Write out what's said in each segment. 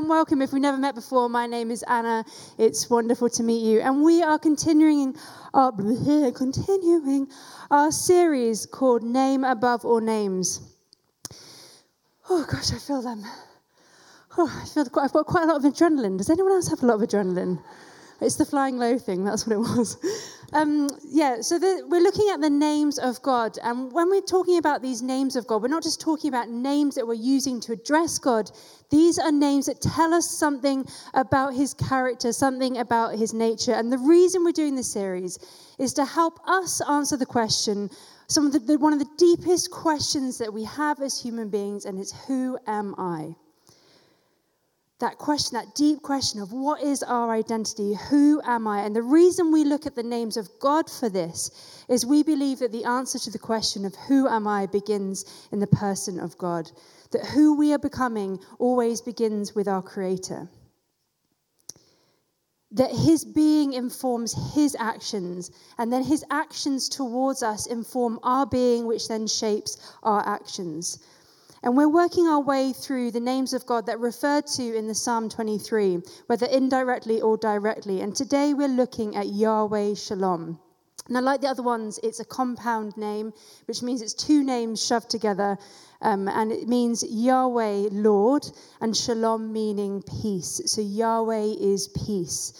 and welcome. If we never met before, my name is Anna. It's wonderful to meet you. And we are continuing our, continuing our series called Name Above All Names. Oh gosh, I feel them. Oh, I feel quite, I've got quite a lot of adrenaline. Does anyone else have a lot of adrenaline? It's the flying low thing, that's what it was. Um, yeah, so the, we're looking at the names of God. And when we're talking about these names of God, we're not just talking about names that we're using to address God. These are names that tell us something about his character, something about his nature. And the reason we're doing this series is to help us answer the question, some of the, the, one of the deepest questions that we have as human beings, and it's who am I? That question, that deep question of what is our identity? Who am I? And the reason we look at the names of God for this is we believe that the answer to the question of who am I begins in the person of God. That who we are becoming always begins with our Creator. That his being informs his actions, and then his actions towards us inform our being, which then shapes our actions. And we're working our way through the names of God that referred to in the Psalm 23, whether indirectly or directly. And today we're looking at Yahweh Shalom. Now, like the other ones, it's a compound name, which means it's two names shoved together. Um, and it means Yahweh, Lord, and Shalom meaning peace. So Yahweh is peace.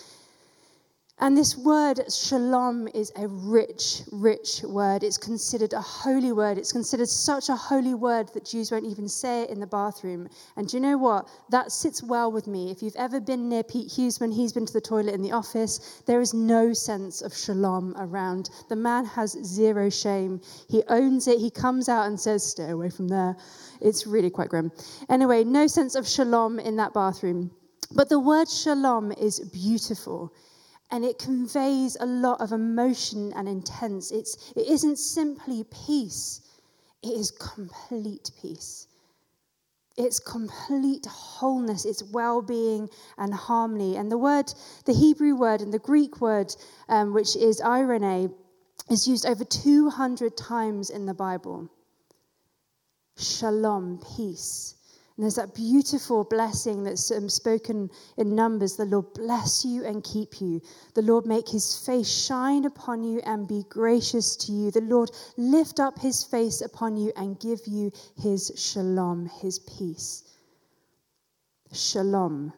And this word, shalom, is a rich, rich word. It's considered a holy word. It's considered such a holy word that Jews won't even say it in the bathroom. And do you know what? That sits well with me. If you've ever been near Pete Hughes when he's been to the toilet in the office, there is no sense of shalom around. The man has zero shame. He owns it. He comes out and says, Stay away from there. It's really quite grim. Anyway, no sense of shalom in that bathroom. But the word shalom is beautiful and it conveys a lot of emotion and intense. It's, it isn't simply peace, it is complete peace. It's complete wholeness, it's well being and harmony. And the word, the Hebrew word and the Greek word, um, which is irene, is used over 200 times in the Bible. Shalom, peace. And there's that beautiful blessing that's um, spoken in Numbers the Lord bless you and keep you. The Lord make his face shine upon you and be gracious to you. The Lord lift up his face upon you and give you his shalom, his peace. Shalom.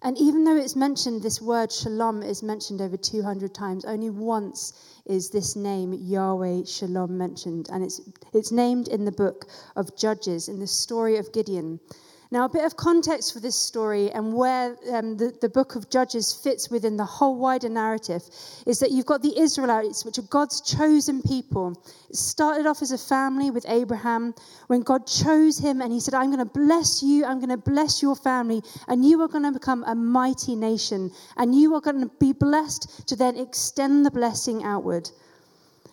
And even though it's mentioned, this word shalom is mentioned over 200 times, only once is this name Yahweh Shalom mentioned. And it's, it's named in the book of Judges, in the story of Gideon. Now, a bit of context for this story and where um, the, the book of Judges fits within the whole wider narrative is that you've got the Israelites, which are God's chosen people. It started off as a family with Abraham when God chose him and he said, I'm going to bless you, I'm going to bless your family, and you are going to become a mighty nation, and you are going to be blessed to then extend the blessing outward.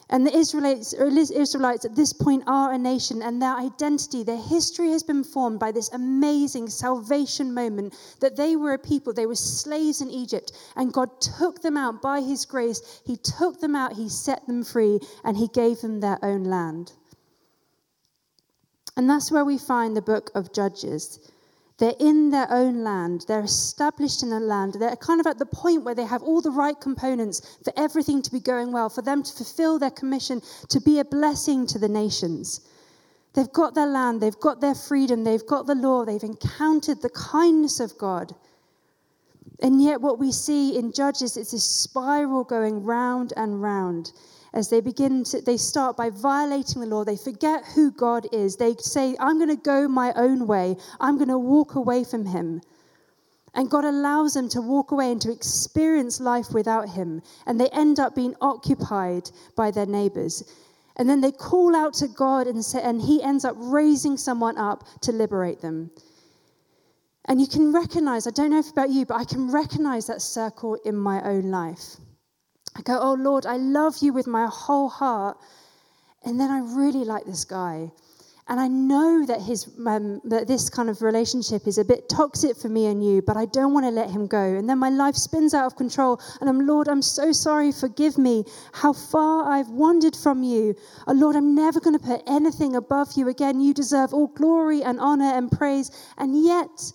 And the Israelites, Israelites at this point are a nation, and their identity, their history has been formed by this amazing salvation moment that they were a people. They were slaves in Egypt, and God took them out by His grace. He took them out, He set them free, and He gave them their own land. And that's where we find the book of Judges. They're in their own land. They're established in the land. They're kind of at the point where they have all the right components for everything to be going well, for them to fulfill their commission to be a blessing to the nations. They've got their land, they've got their freedom, they've got the law, they've encountered the kindness of God. And yet, what we see in Judges is this spiral going round and round as they begin to, they start by violating the law. They forget who God is. They say, I'm going to go my own way. I'm going to walk away from him. And God allows them to walk away and to experience life without him. And they end up being occupied by their neighbors. And then they call out to God and, say, and he ends up raising someone up to liberate them. And you can recognize, I don't know if about you, but I can recognize that circle in my own life. I go, Oh Lord, I love you with my whole heart. And then I really like this guy. And I know that, his, um, that this kind of relationship is a bit toxic for me and you, but I don't want to let him go. And then my life spins out of control. And I'm, Lord, I'm so sorry. Forgive me how far I've wandered from you. Oh, Lord, I'm never going to put anything above you again. You deserve all glory and honor and praise. And yet,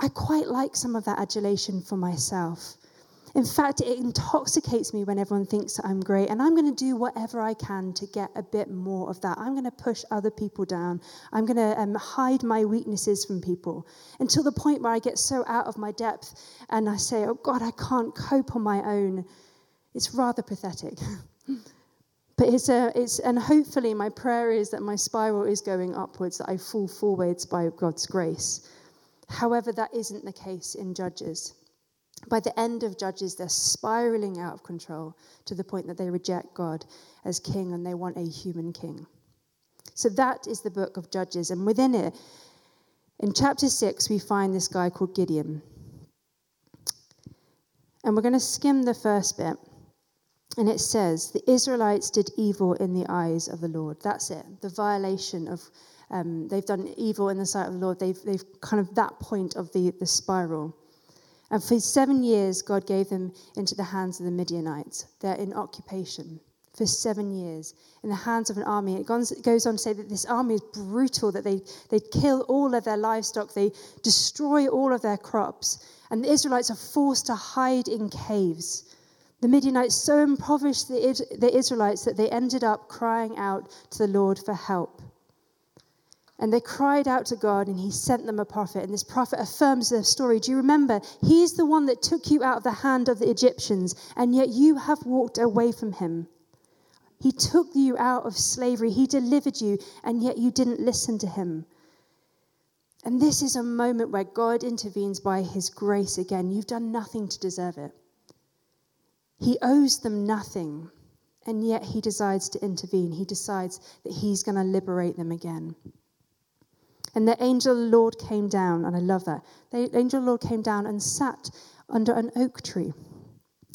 I quite like some of that adulation for myself. In fact, it intoxicates me when everyone thinks I'm great, and I'm going to do whatever I can to get a bit more of that. I'm going to push other people down. I'm going to um, hide my weaknesses from people until the point where I get so out of my depth and I say, Oh God, I can't cope on my own. It's rather pathetic. but it's, a, it's, and hopefully, my prayer is that my spiral is going upwards, that I fall forwards by God's grace. However, that isn't the case in Judges. By the end of Judges, they're spiraling out of control to the point that they reject God as king and they want a human king. So that is the book of Judges. And within it, in chapter 6, we find this guy called Gideon. And we're going to skim the first bit. And it says, The Israelites did evil in the eyes of the Lord. That's it. The violation of, um, they've done evil in the sight of the Lord. They've, they've kind of that point of the, the spiral. And for seven years, God gave them into the hands of the Midianites. They're in occupation for seven years in the hands of an army. It goes on to say that this army is brutal, that they, they kill all of their livestock, they destroy all of their crops. And the Israelites are forced to hide in caves. The Midianites so impoverished the, the Israelites that they ended up crying out to the Lord for help. And they cried out to God, and He sent them a prophet. And this prophet affirms their story. Do you remember? He's the one that took you out of the hand of the Egyptians, and yet you have walked away from Him. He took you out of slavery, He delivered you, and yet you didn't listen to Him. And this is a moment where God intervenes by His grace again. You've done nothing to deserve it. He owes them nothing, and yet He decides to intervene. He decides that He's going to liberate them again. And the angel Lord came down, and I love that. The angel Lord came down and sat under an oak tree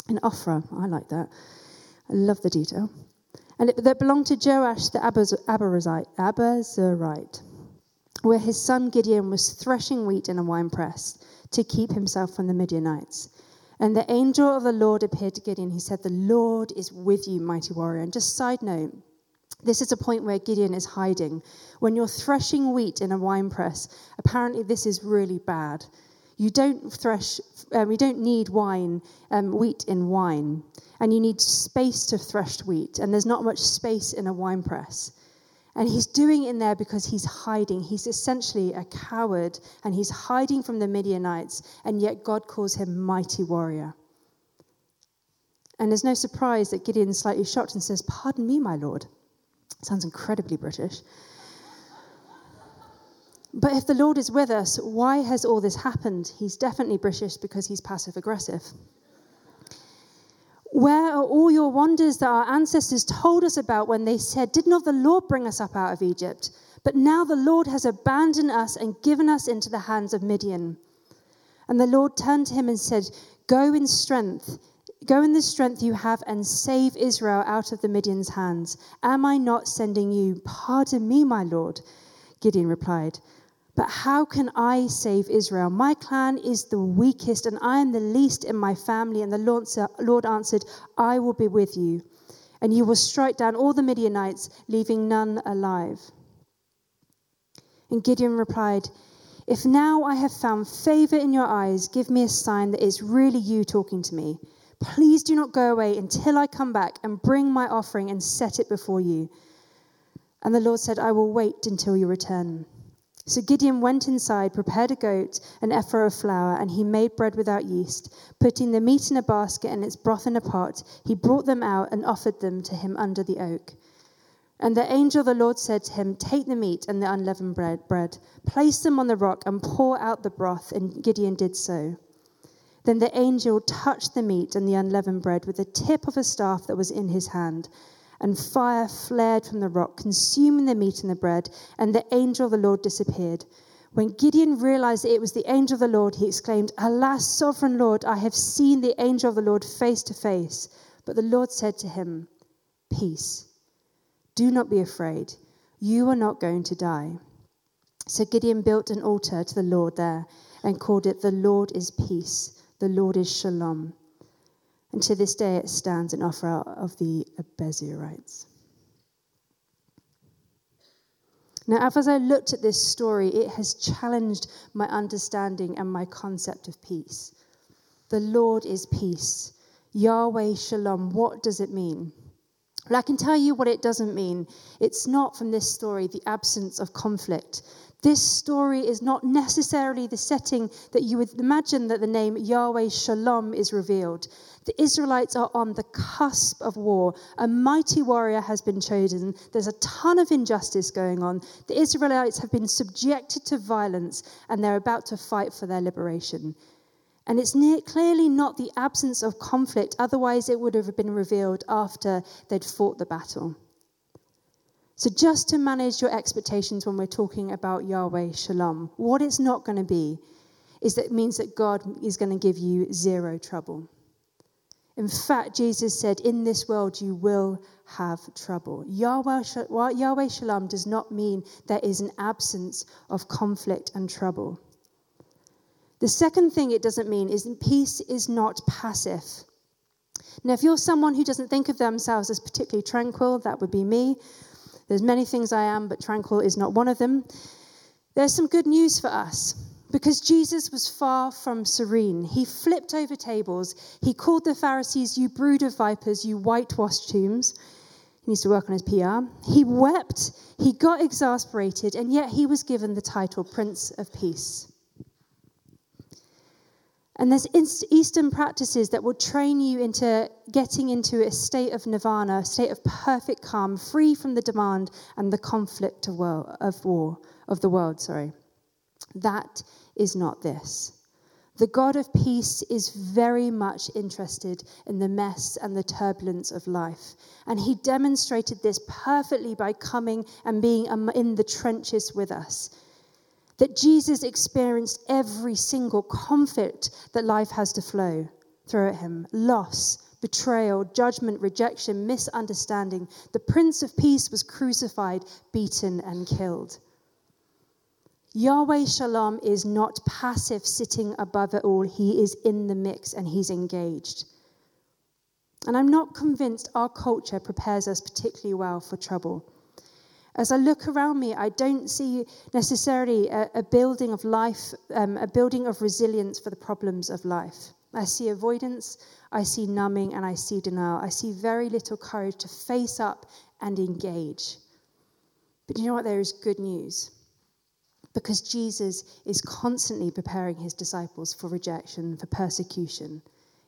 in Ophrah. I like that. I love the detail. And it that belonged to Joash the Abiezrite, where his son Gideon was threshing wheat in a winepress to keep himself from the Midianites. And the angel of the Lord appeared to Gideon. He said, The Lord is with you, mighty warrior. And just side note, this is a point where Gideon is hiding. When you're threshing wheat in a wine press, apparently this is really bad. You don't thresh, um, you don't need wine, um, wheat in wine, and you need space to thresh wheat, and there's not much space in a wine press. And he's doing it in there because he's hiding. He's essentially a coward, and he's hiding from the Midianites, and yet God calls him mighty warrior. And there's no surprise that Gideon's slightly shocked and says, Pardon me, my lord. Sounds incredibly British. But if the Lord is with us, why has all this happened? He's definitely British because he's passive aggressive. Where are all your wonders that our ancestors told us about when they said, Did not the Lord bring us up out of Egypt? But now the Lord has abandoned us and given us into the hands of Midian. And the Lord turned to him and said, Go in strength Go in the strength you have and save Israel out of the Midian's hands. Am I not sending you? Pardon me, my Lord. Gideon replied, But how can I save Israel? My clan is the weakest, and I am the least in my family. And the Lord answered, I will be with you, and you will strike down all the Midianites, leaving none alive. And Gideon replied, If now I have found favor in your eyes, give me a sign that it's really you talking to me. Please do not go away until I come back and bring my offering and set it before you. And the Lord said, I will wait until you return. So Gideon went inside, prepared a goat, an ephah of flour, and he made bread without yeast. Putting the meat in a basket and its broth in a pot, he brought them out and offered them to him under the oak. And the angel of the Lord said to him, Take the meat and the unleavened bread, bread, place them on the rock, and pour out the broth. And Gideon did so. Then the angel touched the meat and the unleavened bread with the tip of a staff that was in his hand. And fire flared from the rock, consuming the meat and the bread, and the angel of the Lord disappeared. When Gideon realized it was the angel of the Lord, he exclaimed, Alas, sovereign Lord, I have seen the angel of the Lord face to face. But the Lord said to him, Peace. Do not be afraid. You are not going to die. So Gideon built an altar to the Lord there and called it, The Lord is Peace. The Lord is shalom. And to this day it stands in Ophrah of the Abiezrites. Now, as I looked at this story, it has challenged my understanding and my concept of peace. The Lord is peace. Yahweh Shalom. What does it mean? Well, I can tell you what it doesn't mean. It's not from this story the absence of conflict. This story is not necessarily the setting that you would imagine that the name Yahweh Shalom is revealed. The Israelites are on the cusp of war. A mighty warrior has been chosen. There's a ton of injustice going on. The Israelites have been subjected to violence and they're about to fight for their liberation. And it's near, clearly not the absence of conflict, otherwise, it would have been revealed after they'd fought the battle. So, just to manage your expectations when we're talking about Yahweh Shalom, what it's not going to be is that it means that God is going to give you zero trouble. In fact, Jesus said, In this world you will have trouble. Yahweh, Yahweh Shalom does not mean there is an absence of conflict and trouble. The second thing it doesn't mean is peace is not passive. Now, if you're someone who doesn't think of themselves as particularly tranquil, that would be me. There's many things I am, but tranquil is not one of them. There's some good news for us because Jesus was far from serene. He flipped over tables. He called the Pharisees, You brood of vipers, you whitewashed tombs. He needs to work on his PR. He wept. He got exasperated, and yet he was given the title Prince of Peace. And there's Eastern practices that will train you into getting into a state of nirvana, a state of perfect calm, free from the demand and the conflict of, world, of war, of the world, sorry. That is not this. The God of peace is very much interested in the mess and the turbulence of life. And he demonstrated this perfectly by coming and being in the trenches with us that Jesus experienced every single conflict that life has to flow through at him loss, betrayal, judgment, rejection, misunderstanding. The Prince of Peace was crucified, beaten, and killed. Yahweh Shalom is not passive, sitting above it all. He is in the mix and he's engaged. And I'm not convinced our culture prepares us particularly well for trouble. As I look around me, I don't see necessarily a, a building of life, um, a building of resilience for the problems of life. I see avoidance, I see numbing, and I see denial. I see very little courage to face up and engage. But you know what? There is good news. Because Jesus is constantly preparing his disciples for rejection, for persecution.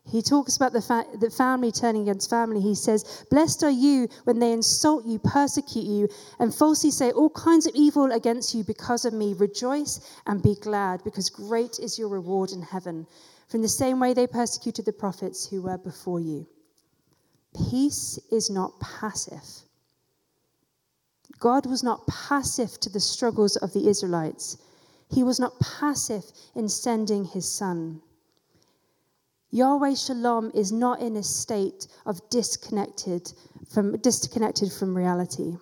He talks about the, fa- the family turning against family. He says, Blessed are you when they insult you, persecute you, and falsely say all kinds of evil against you because of me. Rejoice and be glad, because great is your reward in heaven. From the same way they persecuted the prophets who were before you. Peace is not passive. God was not passive to the struggles of the Israelites, He was not passive in sending His Son. Yahweh Shalom is not in a state of disconnected from, disconnected from reality.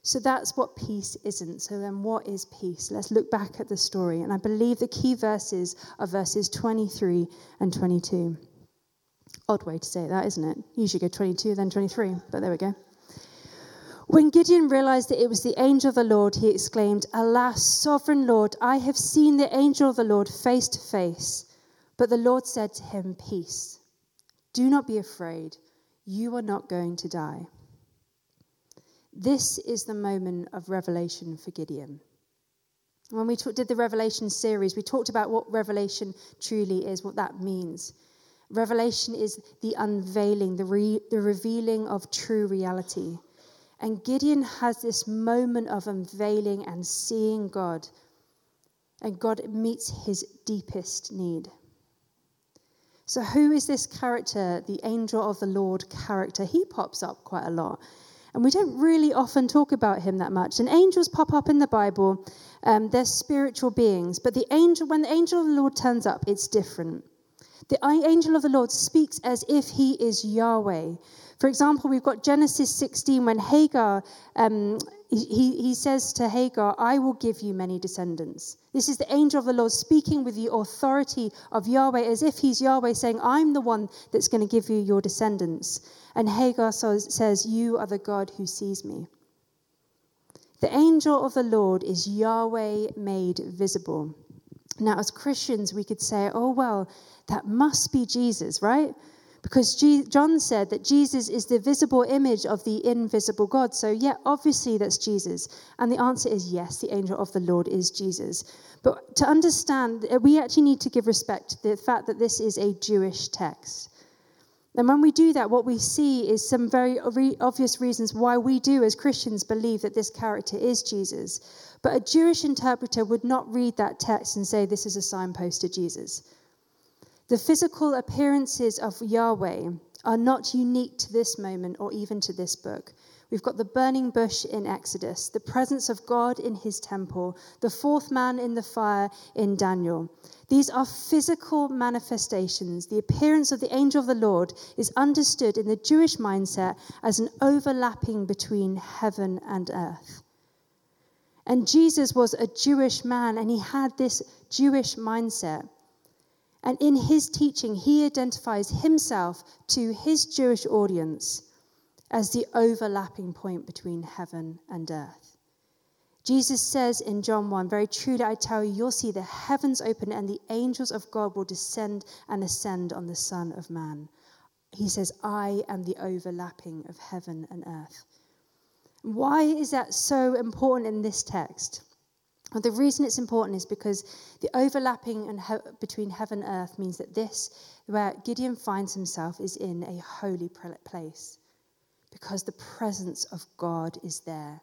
So that's what peace isn't. So then, what is peace? Let's look back at the story. And I believe the key verses are verses 23 and 22. Odd way to say that, isn't it? Usually go 22, then 23, but there we go. When Gideon realized that it was the angel of the Lord, he exclaimed, Alas, sovereign Lord, I have seen the angel of the Lord face to face. But the Lord said to him, Peace, do not be afraid. You are not going to die. This is the moment of revelation for Gideon. When we talk, did the Revelation series, we talked about what revelation truly is, what that means. Revelation is the unveiling, the, re, the revealing of true reality. And Gideon has this moment of unveiling and seeing God, and God meets his deepest need. So, who is this character, the angel of the Lord character? He pops up quite a lot. And we don't really often talk about him that much. And angels pop up in the Bible, um, they're spiritual beings. But the angel, when the angel of the Lord turns up, it's different. The angel of the Lord speaks as if he is Yahweh. For example, we've got Genesis 16 when Hagar um, he, he says to Hagar, I will give you many descendants. This is the angel of the Lord speaking with the authority of Yahweh as if he's Yahweh saying, I'm the one that's going to give you your descendants. And Hagar says, You are the God who sees me. The angel of the Lord is Yahweh made visible. Now, as Christians, we could say, oh, well, that must be Jesus, right? Because John said that Jesus is the visible image of the invisible God. So, yeah, obviously that's Jesus. And the answer is yes, the angel of the Lord is Jesus. But to understand, uh, we actually need to give respect to the fact that this is a Jewish text. And when we do that, what we see is some very obvious reasons why we do, as Christians, believe that this character is Jesus. But a Jewish interpreter would not read that text and say this is a signpost to Jesus. The physical appearances of Yahweh are not unique to this moment or even to this book. We've got the burning bush in Exodus, the presence of God in his temple, the fourth man in the fire in Daniel. These are physical manifestations. The appearance of the angel of the Lord is understood in the Jewish mindset as an overlapping between heaven and earth. And Jesus was a Jewish man and he had this Jewish mindset. And in his teaching, he identifies himself to his Jewish audience as the overlapping point between heaven and earth. Jesus says in John 1, Very truly I tell you, you'll see the heavens open and the angels of God will descend and ascend on the Son of Man. He says, I am the overlapping of heaven and earth. Why is that so important in this text? The reason it's important is because the overlapping and between heaven and earth means that this, where Gideon finds himself, is in a holy place because the presence of God is there.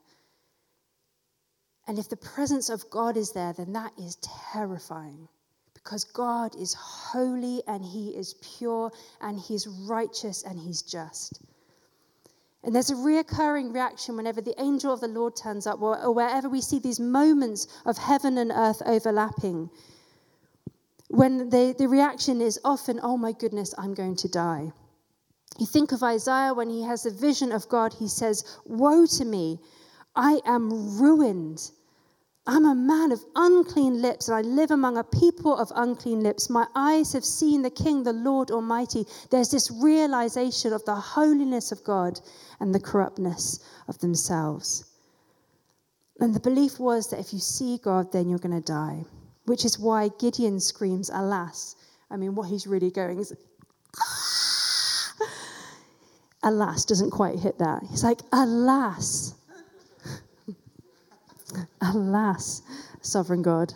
And if the presence of God is there, then that is terrifying because God is holy and He is pure and He's righteous and He's just. And there's a reoccurring reaction whenever the angel of the Lord turns up or, wherever we see these moments of heaven and earth overlapping. When the, the reaction is often, oh my goodness, I'm going to die. You think of Isaiah when he has a vision of God, he says, Woe to me, I am ruined. I'm a man of unclean lips, and I live among a people of unclean lips. My eyes have seen the King, the Lord Almighty. There's this realization of the holiness of God and the corruptness of themselves. And the belief was that if you see God, then you're going to die, which is why Gideon screams, Alas. I mean, what he's really going is, ah! alas doesn't quite hit that. He's like, alas. Alas, sovereign God.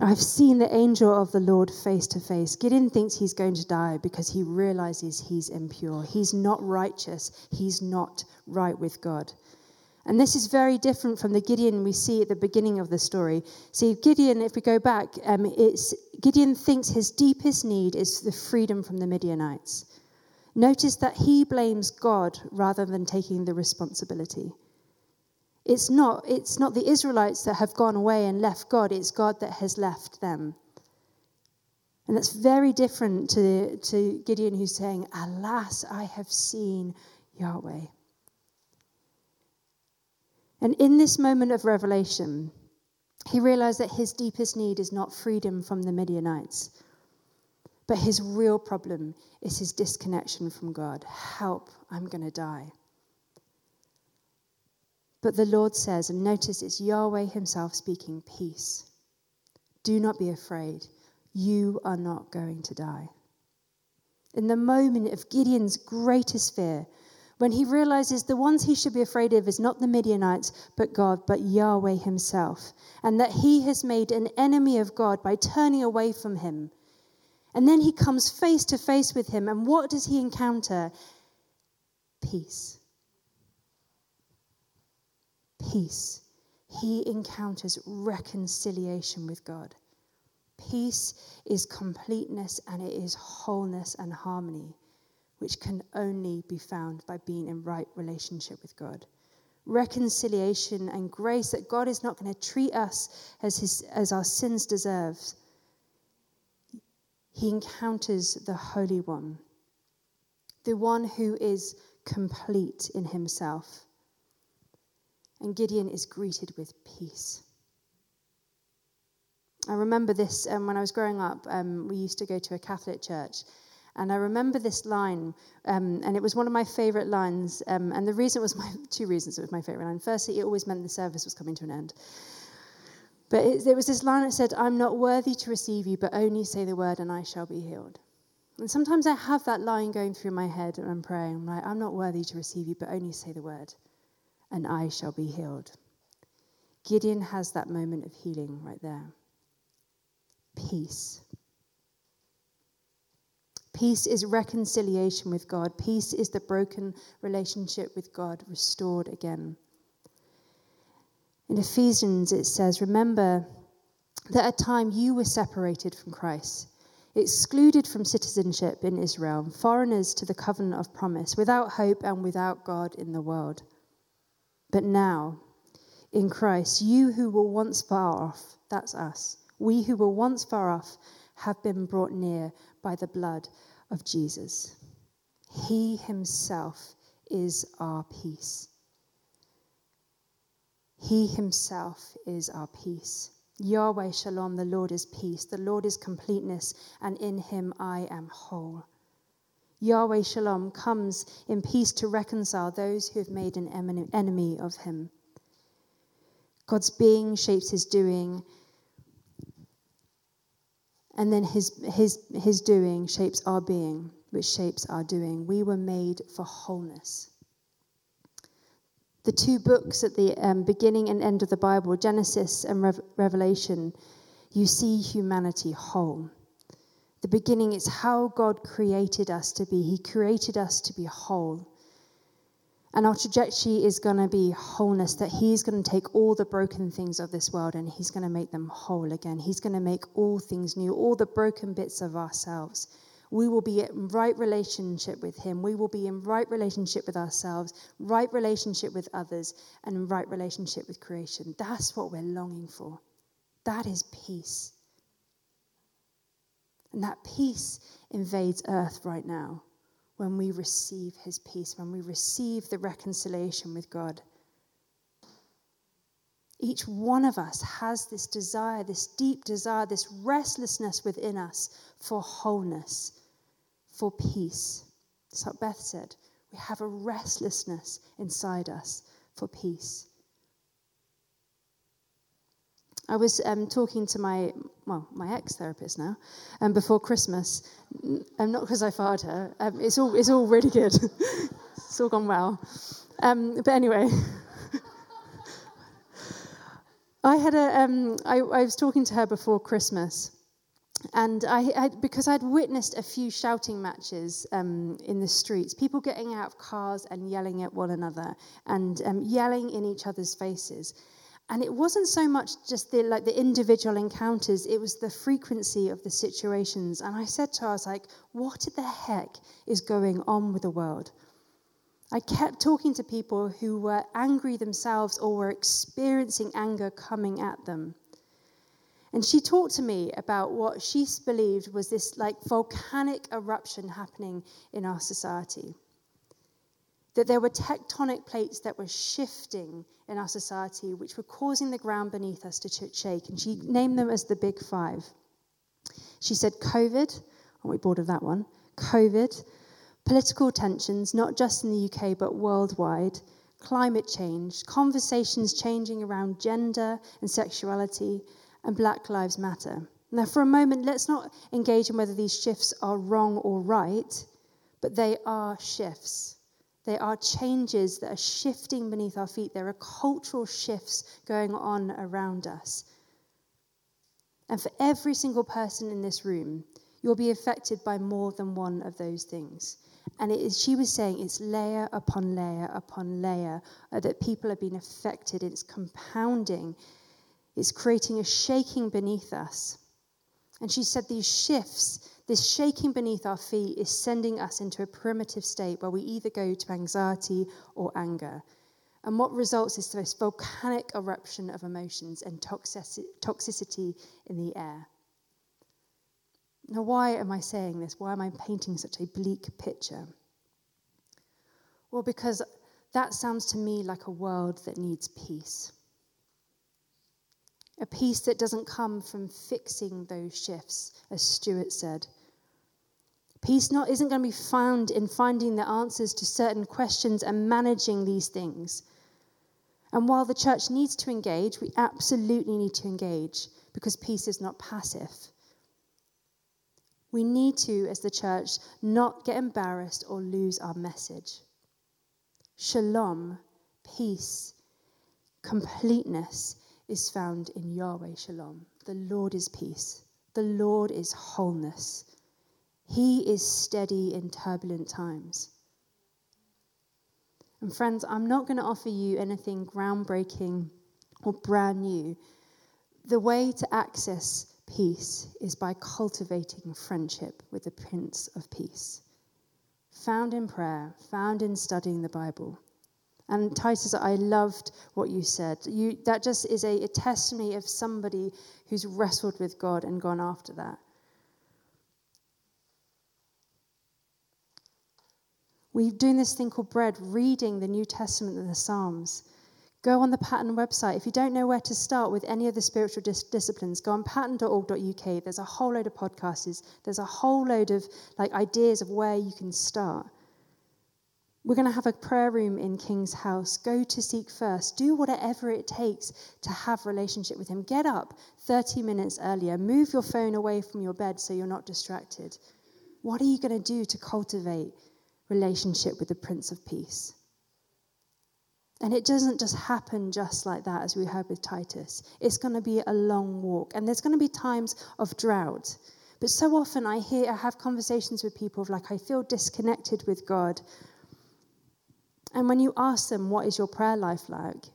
I've seen the angel of the Lord face to face. Gideon thinks he's going to die because he realizes he's impure. He's not righteous. He's not right with God. And this is very different from the Gideon we see at the beginning of the story. See, Gideon, if we go back, um, it's, Gideon thinks his deepest need is the freedom from the Midianites. Notice that he blames God rather than taking the responsibility. It's not, it's not the Israelites that have gone away and left God, it's God that has left them. And that's very different to, to Gideon who's saying, Alas, I have seen Yahweh. And in this moment of revelation, he realized that his deepest need is not freedom from the Midianites, but his real problem is his disconnection from God. Help, I'm going to die. But the Lord says, and notice it's Yahweh Himself speaking, peace. Do not be afraid. You are not going to die. In the moment of Gideon's greatest fear, when he realizes the ones he should be afraid of is not the Midianites, but God, but Yahweh Himself, and that he has made an enemy of God by turning away from Him and then he comes face to face with him. And what does he encounter? Peace. Peace. He encounters reconciliation with God. Peace is completeness and it is wholeness and harmony, which can only be found by being in right relationship with God. Reconciliation and grace that God is not going to treat us as, his, as our sins deserve, he encounters the Holy One, the one who is complete in himself. And Gideon is greeted with peace. I remember this um, when I was growing up. Um, we used to go to a Catholic church, And I remember this line, um, and it was one of my favorite lines. Um, and the reason was my two reasons it was my favorite line. Firstly, it always meant the service was coming to an end. But it, there was this line that said, I'm not worthy to receive you, but only say the word, and I shall be healed. And sometimes I have that line going through my head and I'm praying, I'm like, I'm not worthy to receive you, but only say the word, and I shall be healed. Gideon has that moment of healing right there. Peace. Peace is reconciliation with God. Peace is the broken relationship with God restored again. In Ephesians, it says, Remember that at a time you were separated from Christ, excluded from citizenship in Israel, foreigners to the covenant of promise, without hope and without God in the world. But now, in Christ, you who were once far off, that's us, we who were once far off, have been brought near by the blood of Jesus. He himself is our peace. He himself is our peace. Yahweh Shalom, the Lord is peace, the Lord is completeness, and in him I am whole. Yahweh Shalom comes in peace to reconcile those who have made an enemy of him. God's being shapes his doing, and then his, his, his doing shapes our being, which shapes our doing. We were made for wholeness the two books at the um, beginning and end of the Bible, Genesis and Re- Revelation, you see humanity whole. The beginning is how God created us to be. He created us to be whole. And our trajectory is going to be wholeness, that He's going to take all the broken things of this world and He's going to make them whole again. He's going to make all things new, all the broken bits of ourselves we will be in right relationship with Him. We will be in right relationship with ourselves, right relationship with others, and right relationship with creation. That's what we're longing for. That is peace. And that peace invades earth right now when we receive His peace, when we receive the reconciliation with God. Each one of us has this desire, this deep desire, this restlessness within us for wholeness, for peace. That's what Beth said. We have a restlessness inside us for peace. I was um, talking to my well, my ex-therapist now, um, before Christmas, um, not because I fired her. Um, it's all it's all really good. it's all gone well. Um, but anyway, I had a um, I, I was talking to her before Christmas, and I, I, because I'd witnessed a few shouting matches um, in the streets, people getting out of cars and yelling at one another and yelling in each other's faces. And it wasn't so much just the like the individual encounters; it was the frequency of the situations. And I said to her, I was like, "What the heck is going on with the world?" I kept talking to people who were angry themselves or were experiencing anger coming at them. And she talked to me about what she believed was this like volcanic eruption happening in our society. That there were tectonic plates that were shifting in our society, which were causing the ground beneath us to shake. And she named them as the big five. She said COVID, aren't we bored of that one? COVID, political tensions, not just in the UK, but worldwide, climate change, conversations changing around gender and sexuality, and Black Lives Matter. Now, for a moment, let's not engage in whether these shifts are wrong or right, but they are shifts. They are changes that are shifting beneath our feet. There are cultural shifts going on around us. And for every single person in this room, you'll be affected by more than one of those things. And she was saying it's layer upon layer upon layer that people have been affected. It's compounding it's creating a shaking beneath us. And she said these shifts, this shaking beneath our feet, is sending us into a primitive state where we either go to anxiety or anger. And what results is this volcanic eruption of emotions and toxicity in the air. Now, why am I saying this? Why am I painting such a bleak picture? Well, because that sounds to me like a world that needs peace. A peace that doesn't come from fixing those shifts, as Stuart said, Peace not, isn't going to be found in finding the answers to certain questions and managing these things. And while the church needs to engage, we absolutely need to engage because peace is not passive. We need to, as the church, not get embarrassed or lose our message. Shalom, peace, completeness is found in Yahweh Shalom. The Lord is peace, the Lord is wholeness. He is steady in turbulent times. And friends, I'm not going to offer you anything groundbreaking or brand new. The way to access peace is by cultivating friendship with the Prince of Peace, found in prayer, found in studying the Bible. And Titus, I loved what you said. You, that just is a, a testimony of somebody who's wrestled with God and gone after that. We're doing this thing called bread, reading the New Testament and the Psalms. Go on the Pattern website. If you don't know where to start with any of the spiritual dis- disciplines, go on pattern.org.uk. There's a whole load of podcasts. There's a whole load of like ideas of where you can start. We're going to have a prayer room in King's house. Go to seek first. Do whatever it takes to have relationship with him. Get up 30 minutes earlier. Move your phone away from your bed so you're not distracted. What are you going to do to cultivate relationship with the Prince of Peace. And it doesn't just happen just like that, as we heard with Titus. It's going to be a long walk, and there's going to be times of drought. But so often I hear, I have conversations with people of like, I feel disconnected with God. And when you ask them, what is your prayer life like?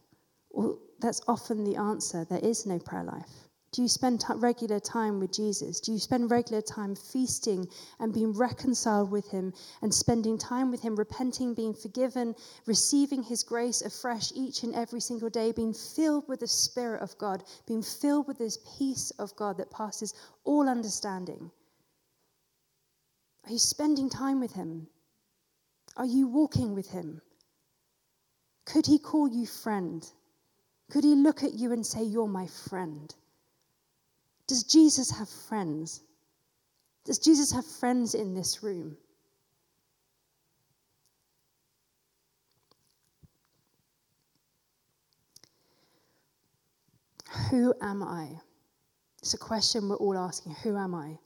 Well, that's often the answer. There is no prayer life. Do you spend t- regular time with Jesus? Do you spend regular time feasting and being reconciled with Him and spending time with Him, repenting, being forgiven, receiving His grace afresh each and every single day, being filled with the Spirit of God, being filled with this peace of God that passes all understanding? Are you spending time with Him? Are you walking with Him? Could He call you friend? Could He look at you and say, You're my friend? Does Jesus have friends? Does Jesus have friends in this room? Who am I? It's a question we're all asking. Who am I?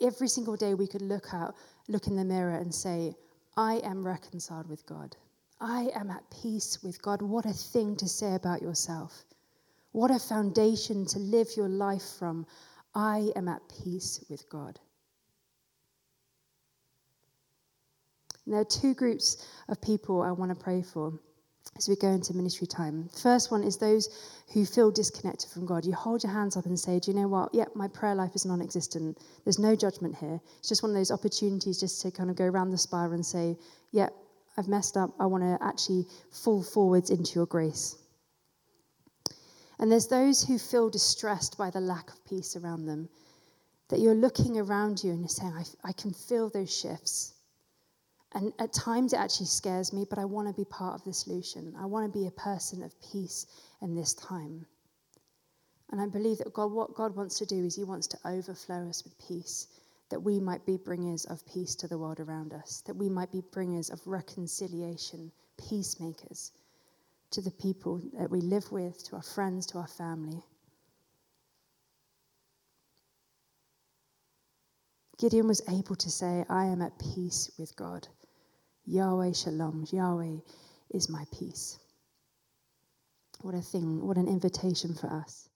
Every single day we could look out, look in the mirror and say, I am reconciled with God. I am at peace with God. What a thing to say about yourself. What a foundation to live your life from. I am at peace with God. And there are two groups of people I want to pray for as we go into ministry time. First one is those who feel disconnected from God. You hold your hands up and say, Do you know what? Yep, my prayer life is non existent. There's no judgment here. It's just one of those opportunities just to kind of go around the spire and say, Yep, I've messed up. I want to actually fall forwards into your grace. And there's those who feel distressed by the lack of peace around them, that you're looking around you and you're saying, I, I can feel those shifts. And at times it actually scares me, but I want to be part of the solution. I want to be a person of peace in this time. And I believe that God, what God wants to do is He wants to overflow us with peace, that we might be bringers of peace to the world around us, that we might be bringers of reconciliation, peacemakers to the people that we live with, to our friends, to our family. Gideon was able to say, I am at peace with God. Yahweh Shalom. Yahweh is my peace. What a thing, what an invitation for us.